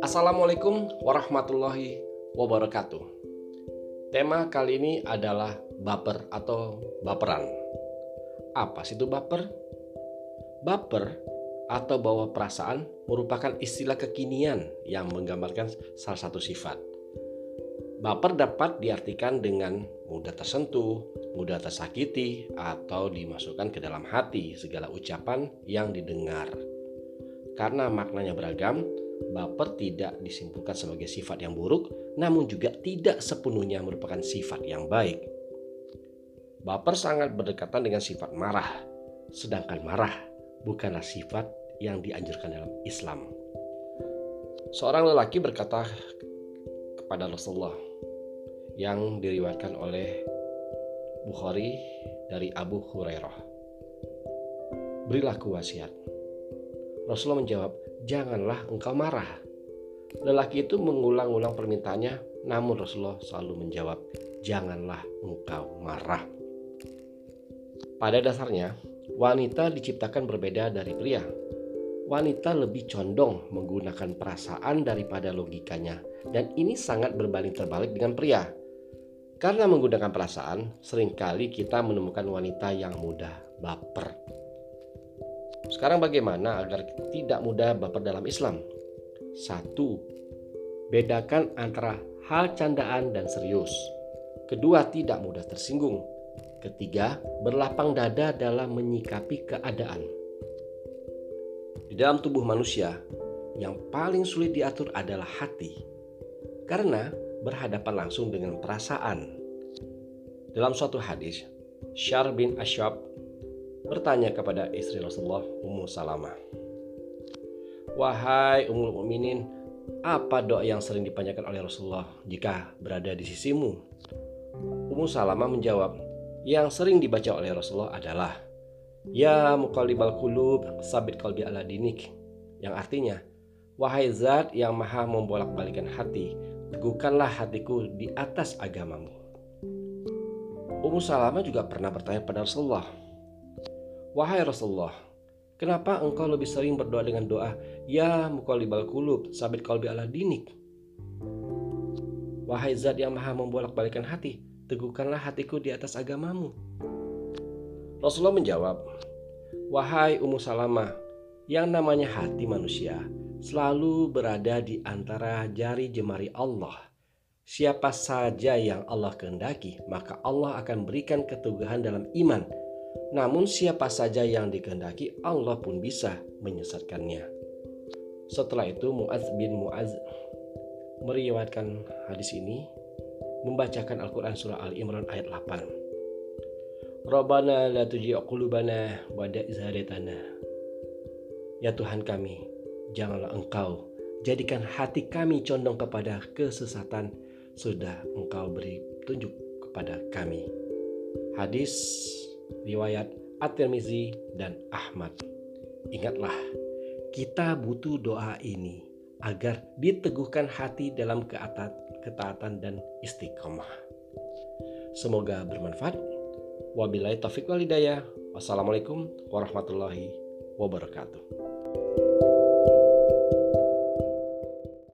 Assalamualaikum warahmatullahi wabarakatuh. Tema kali ini adalah baper atau baperan. Apa sih itu baper? Baper atau bawa perasaan merupakan istilah kekinian yang menggambarkan salah satu sifat. Baper dapat diartikan dengan mudah tersentuh, mudah tersakiti, atau dimasukkan ke dalam hati segala ucapan yang didengar. Karena maknanya beragam, baper tidak disimpulkan sebagai sifat yang buruk, namun juga tidak sepenuhnya merupakan sifat yang baik. Baper sangat berdekatan dengan sifat marah, sedangkan marah bukanlah sifat yang dianjurkan dalam Islam. Seorang lelaki berkata kepada Rasulullah yang diriwayatkan oleh Bukhari dari Abu Hurairah. Berilah wasiat. Rasulullah menjawab, janganlah engkau marah. Lelaki itu mengulang-ulang permintaannya, namun Rasulullah selalu menjawab, janganlah engkau marah. Pada dasarnya, wanita diciptakan berbeda dari pria. Wanita lebih condong menggunakan perasaan daripada logikanya, dan ini sangat berbanding terbalik dengan pria. Karena menggunakan perasaan, sering kali kita menemukan wanita yang mudah baper. Sekarang bagaimana agar tidak mudah baper dalam Islam? Satu, bedakan antara hal candaan dan serius. Kedua, tidak mudah tersinggung. Ketiga, berlapang dada dalam menyikapi keadaan. Di dalam tubuh manusia, yang paling sulit diatur adalah hati. Karena berhadapan langsung dengan perasaan. Dalam suatu hadis, Syar bin Ashab bertanya kepada istri Rasulullah Ummu Salamah. Wahai Ummul Mukminin, apa doa yang sering dipanjatkan oleh Rasulullah jika berada di sisimu? Ummu Salamah menjawab, yang sering dibaca oleh Rasulullah adalah Ya muqallibal qulub sabit qalbi ala dinik yang artinya wahai zat yang maha membolak-balikan hati teguhkanlah hatiku di atas agamamu Ummu Salamah juga pernah bertanya pada Rasulullah Wahai Rasulullah, kenapa engkau lebih sering berdoa dengan doa Ya muqallibal qulub, sabit qalbi ala dinik? Wahai zat yang maha membolak-balikan hati, teguhkanlah hatiku di atas agamamu. Rasulullah menjawab, Wahai Ummu Salamah, yang namanya hati manusia selalu berada di antara jari jemari Allah. Siapa saja yang Allah kehendaki, maka Allah akan berikan keteguhan dalam iman namun siapa saja yang dikehendaki Allah pun bisa menyesatkannya. Setelah itu Muaz bin Muaz meriwayatkan hadis ini membacakan Al-Quran Surah Al-Imran ayat 8. Rabbana la tuji' qulubana izhadatana. Ya Tuhan kami, janganlah Engkau jadikan hati kami condong kepada kesesatan sudah Engkau beri tunjuk kepada kami. Hadis riwayat At-Tirmizi dan Ahmad. Ingatlah, kita butuh doa ini agar diteguhkan hati dalam ketaatan dan istiqomah. Semoga bermanfaat. Wabillahi taufiq walidayah. Wassalamualaikum warahmatullahi wabarakatuh.